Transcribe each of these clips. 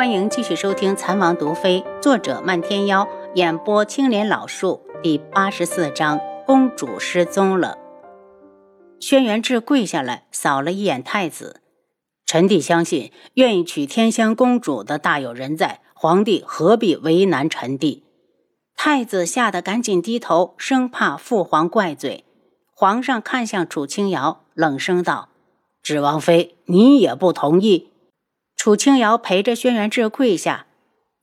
欢迎继续收听《残王毒妃》，作者漫天妖，演播青莲老树，第八十四章：公主失踪了。轩辕志跪下来，扫了一眼太子。臣弟相信，愿意娶天香公主的大有人在，皇帝何必为难臣弟？太子吓得赶紧低头，生怕父皇怪罪。皇上看向楚清瑶，冷声道：“芷王妃，你也不同意？”楚清瑶陪着轩辕志跪下，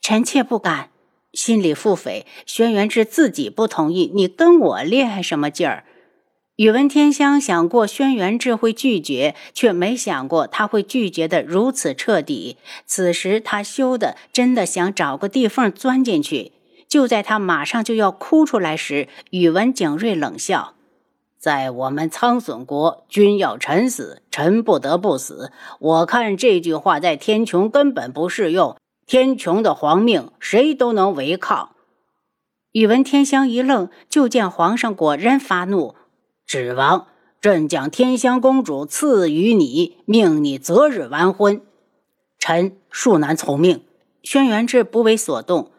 臣妾不敢，心里腹诽：轩辕志自己不同意，你跟我厉害什么劲儿？宇文天香想过轩辕志会拒绝，却没想过他会拒绝的如此彻底。此时他羞的真的想找个地缝钻进去。就在他马上就要哭出来时，宇文景睿冷笑。在我们苍隼国，君要臣死，臣不得不死。我看这句话在天穹根本不适用。天穹的皇命，谁都能违抗。宇文天香一愣，就见皇上果然发怒：“指王，朕将天香公主赐予你，命你择日完婚。”臣恕难从命。轩辕志不为所动。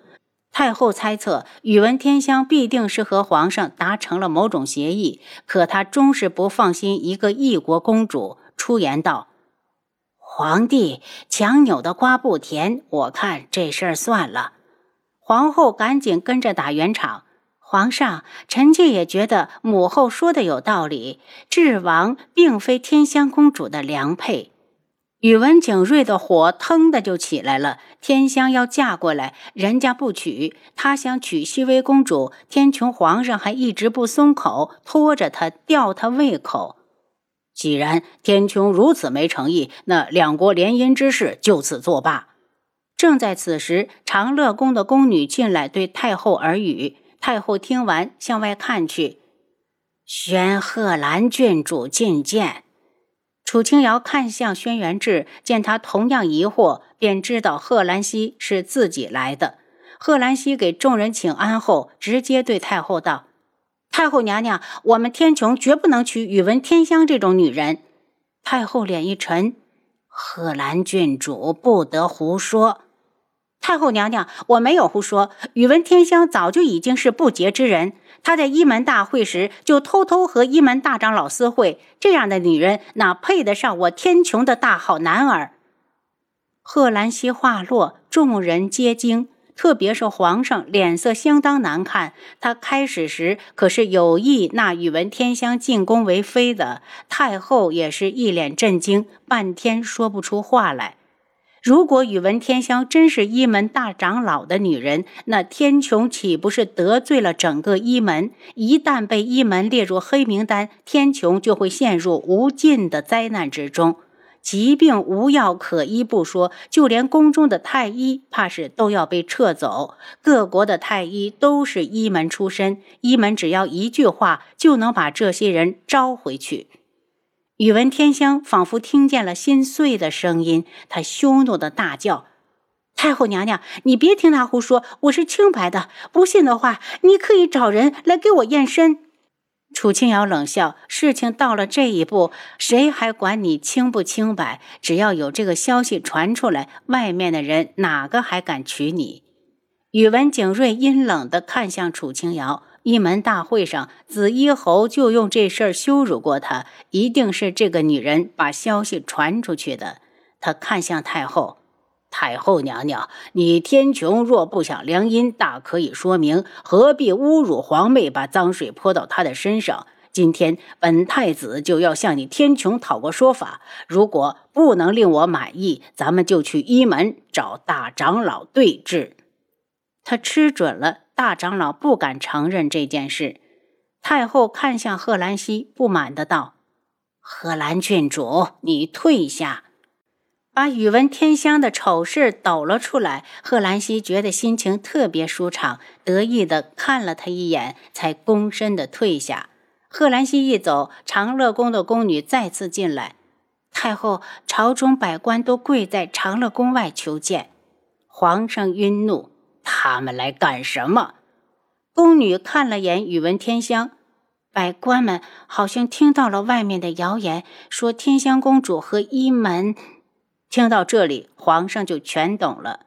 太后猜测宇文天香必定是和皇上达成了某种协议，可她终是不放心一个异国公主，出言道：“皇帝强扭的瓜不甜，我看这事儿算了。”皇后赶紧跟着打圆场：“皇上，臣妾也觉得母后说的有道理，智王并非天香公主的良配。”宇文景睿的火腾的就起来了。天香要嫁过来，人家不娶，他想娶熹微公主。天穹皇上还一直不松口，拖着他吊他胃口。既然天穹如此没诚意，那两国联姻之事就此作罢。正在此时，长乐宫的宫女进来对太后耳语。太后听完，向外看去，宣贺兰郡主觐见。楚清瑶看向轩辕志，见他同样疑惑，便知道贺兰溪是自己来的。贺兰溪给众人请安后，直接对太后道：“太后娘娘，我们天穹绝不能娶宇文天香这种女人。”太后脸一沉：“贺兰郡主不得胡说。”太后娘娘，我没有胡说。宇文天香早就已经是不洁之人，她在一门大会时就偷偷和一门大长老私会，这样的女人哪配得上我天穹的大好男儿？贺兰溪话落，众人皆惊，特别是皇上脸色相当难看。他开始时可是有意纳宇文天香进宫为妃的，太后也是一脸震惊，半天说不出话来。如果宇文天香真是一门大长老的女人，那天穹岂不是得罪了整个一门？一旦被一门列入黑名单，天穹就会陷入无尽的灾难之中。疾病无药可医不说，就连宫中的太医，怕是都要被撤走。各国的太医都是一门出身，一门只要一句话，就能把这些人招回去。宇文天香仿佛听见了心碎的声音，他羞怒的大叫：“太后娘娘，你别听他胡说，我是清白的。不信的话，你可以找人来给我验身。”楚清瑶冷笑：“事情到了这一步，谁还管你清不清白？只要有这个消息传出来，外面的人哪个还敢娶你？”宇文景睿阴冷地看向楚清瑶。一门大会上，紫衣侯就用这事儿羞辱过他，一定是这个女人把消息传出去的。他看向太后，太后娘娘，你天穹若不想良姻，大可以说明，何必侮辱皇妹，把脏水泼到她的身上？今天本太子就要向你天穹讨个说法，如果不能令我满意，咱们就去一门找大长老对质。他吃准了。大长老不敢承认这件事，太后看向贺兰溪，不满的道：“贺兰郡主，你退下！”把宇文天香的丑事抖了出来。贺兰溪觉得心情特别舒畅，得意的看了他一眼，才躬身的退下。贺兰溪一走，长乐宫的宫女再次进来。太后，朝中百官都跪在长乐宫外求见。皇上晕怒。他们来干什么？宫女看了眼宇文天香，百官们好像听到了外面的谣言，说天香公主和一门。听到这里，皇上就全懂了。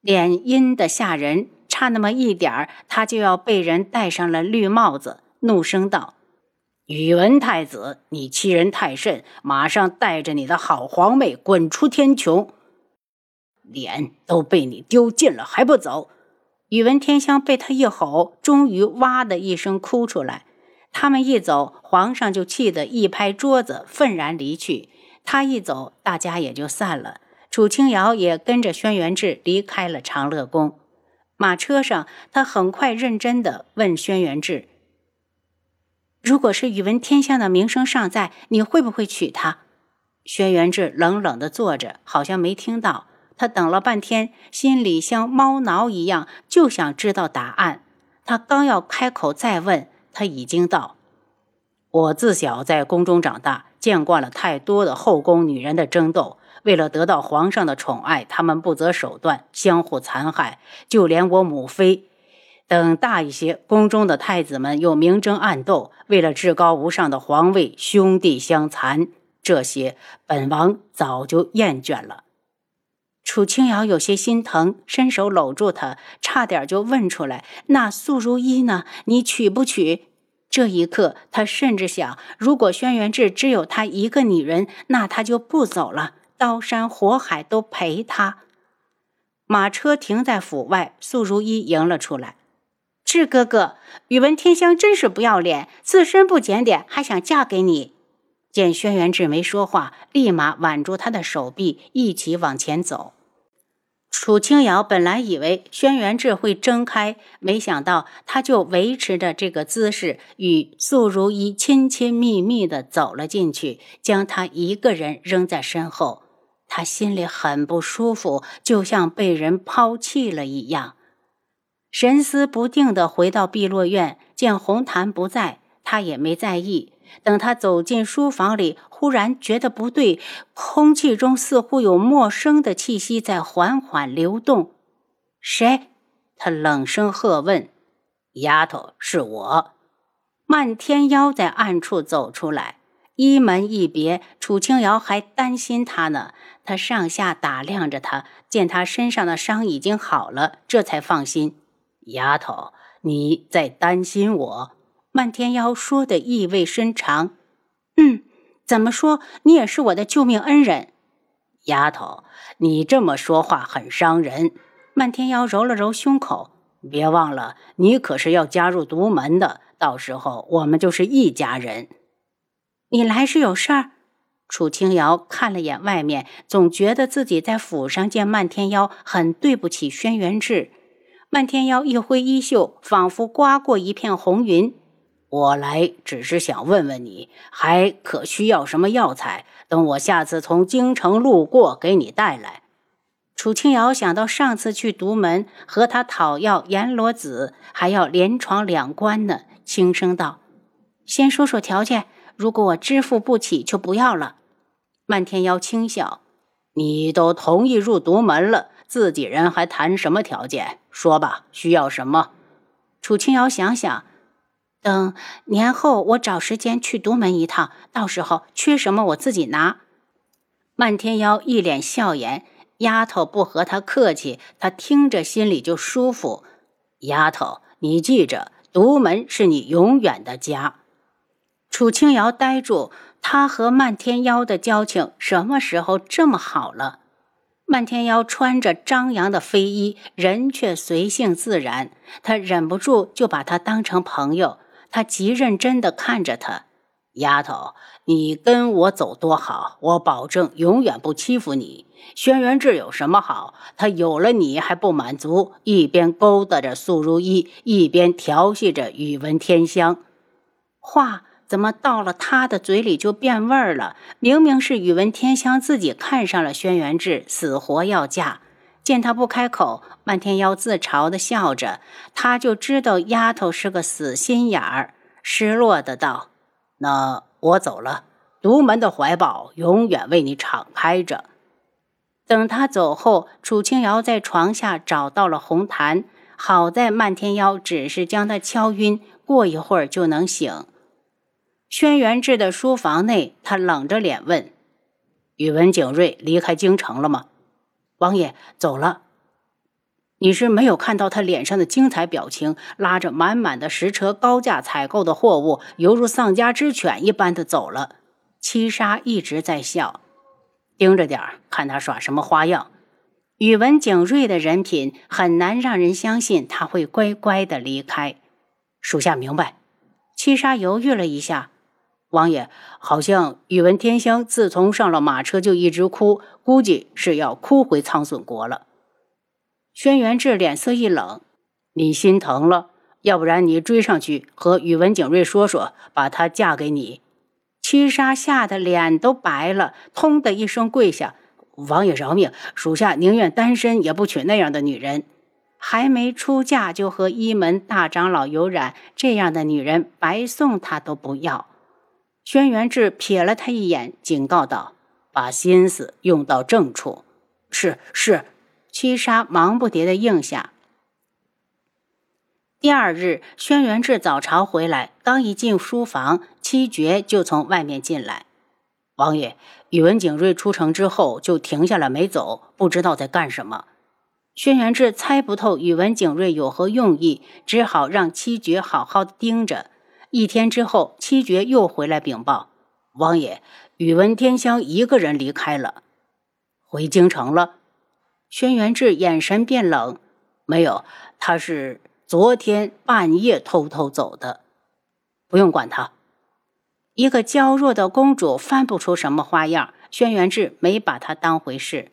脸阴的吓人，差那么一点儿，他就要被人戴上了绿帽子，怒声道：“宇文太子，你欺人太甚！马上带着你的好皇妹滚出天穹！脸都被你丢尽了，还不走！”宇文天香被他一吼，终于哇的一声哭出来。他们一走，皇上就气得一拍桌子，愤然离去。他一走，大家也就散了。楚清瑶也跟着轩辕志离开了长乐宫。马车上，他很快认真地问轩辕志：“如果是宇文天香的名声尚在，你会不会娶她？”轩辕志冷冷地坐着，好像没听到。他等了半天，心里像猫挠一样，就想知道答案。他刚要开口再问，他已经道：“我自小在宫中长大，见惯了太多的后宫女人的争斗。”为了得到皇上的宠爱，他们不择手段，相互残害。就连我母妃等大一些宫中的太子们，又明争暗斗，为了至高无上的皇位，兄弟相残。这些本王早就厌倦了。楚清瑶有些心疼，伸手搂住他，差点就问出来：“那素如一呢？你娶不娶？”这一刻，他甚至想，如果轩辕志只有他一个女人，那他就不走了。刀山火海都陪他。马车停在府外，素如一迎了出来。志哥哥，宇文天香真是不要脸，自身不检点，还想嫁给你。见轩辕志没说话，立马挽住他的手臂，一起往前走。楚清瑶本来以为轩辕志会睁开，没想到他就维持着这个姿势，与素如一亲亲密密的走了进去，将他一个人扔在身后。他心里很不舒服，就像被人抛弃了一样，神思不定地回到碧落院，见红檀不在，他也没在意。等他走进书房里，忽然觉得不对，空气中似乎有陌生的气息在缓缓流动。谁？他冷声喝问：“丫头，是我。”漫天妖在暗处走出来。一门一别，楚清瑶还担心他呢。他上下打量着他，见他身上的伤已经好了，这才放心。丫头，你在担心我？漫天妖说的意味深长。嗯，怎么说？你也是我的救命恩人。丫头，你这么说话很伤人。漫天妖揉了揉胸口，别忘了，你可是要加入独门的，到时候我们就是一家人。你来是有事儿？楚清瑶看了眼外面，总觉得自己在府上见漫天妖很对不起轩辕志。漫天妖一挥衣袖，仿佛刮过一片红云。我来只是想问问你，还可需要什么药材？等我下次从京城路过，给你带来。楚清瑶想到上次去独门和他讨要阎罗子，还要连闯两关呢，轻声道：“先说说条件。”如果我支付不起，就不要了。漫天妖轻笑：“你都同意入独门了，自己人还谈什么条件？说吧，需要什么？”楚清瑶想想，等年后我找时间去独门一趟，到时候缺什么我自己拿。漫天妖一脸笑颜：“丫头不和他客气，他听着心里就舒服。丫头，你记着，独门是你永远的家。”楚清瑶呆住，他和漫天妖的交情什么时候这么好了？漫天妖穿着张扬的飞衣，人却随性自然。他忍不住就把他当成朋友。他极认真地看着他，丫头，你跟我走多好，我保证永远不欺负你。轩辕志有什么好？他有了你还不满足，一边勾搭着素如意，一边调戏着宇文天香。话。怎么到了他的嘴里就变味儿了？明明是宇文天香自己看上了轩辕志，死活要嫁。见他不开口，漫天妖自嘲的笑着，他就知道丫头是个死心眼儿，失落的道：“那我走了，独门的怀抱永远为你敞开着。”等他走后，楚清瑶在床下找到了红檀，好在漫天妖只是将他敲晕，过一会儿就能醒。轩辕志的书房内，他冷着脸问：“宇文景睿离开京城了吗？”王爷走了。你是没有看到他脸上的精彩表情，拉着满满的十车高价采购的货物，犹如丧家之犬一般的走了。七杀一直在笑，盯着点儿，看他耍什么花样。宇文景睿的人品很难让人相信他会乖乖的离开。属下明白。七杀犹豫了一下，王爷，好像宇文天香自从上了马车就一直哭，估计是要哭回苍隼国了。轩辕志脸色一冷：“你心疼了？要不然你追上去和宇文景睿说说，把她嫁给你。”七杀吓得脸都白了，通的一声跪下：“王爷饶命，属下宁愿单身也不娶那样的女人。还没出嫁就和一门大长老有染，这样的女人白送他都不要。”轩辕志瞥了他一眼，警告道：“把心思用到正处。”“是是。”七杀忙不迭的应下。第二日，轩辕志早朝回来，刚一进书房，七绝就从外面进来。王爷，宇文景睿出城之后就停下来没走，不知道在干什么。轩辕志猜不透宇文景睿有何用意，只好让七绝好好的盯着。一天之后，七绝又回来禀报：王爷，宇文天香一个人离开了，回京城了。轩辕志眼神变冷，没有，他是昨天半夜偷偷走的，不用管他。一个娇弱的公主翻不出什么花样，轩辕志没把她当回事，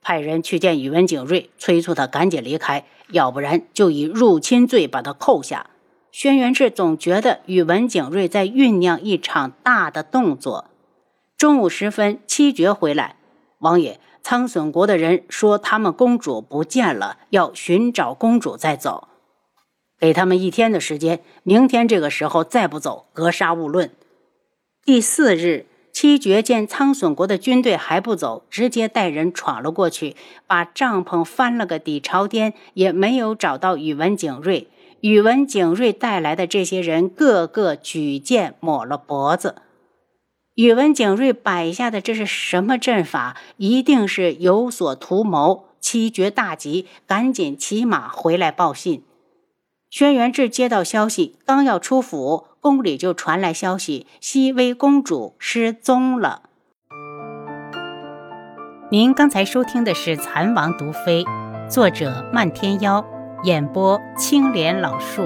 派人去见宇文景睿，催促他赶紧离开，要不然就以入侵罪把他扣下。轩辕志总觉得宇文景睿在酝酿一场大的动作。中午时分，七绝回来，王爷。苍隼国的人说，他们公主不见了，要寻找公主再走。给他们一天的时间，明天这个时候再不走，格杀勿论。第四日，七绝见苍隼国的军队还不走，直接带人闯了过去，把帐篷翻了个底朝天，也没有找到宇文景睿。宇文景睿带来的这些人，个个举剑抹了脖子。宇文景睿摆下的这是什么阵法？一定是有所图谋。七绝大吉，赶紧骑马回来报信。轩辕志接到消息，刚要出府，宫里就传来消息：熹微公主失踪了。您刚才收听的是《蚕王毒妃》，作者漫天妖，演播青莲老树。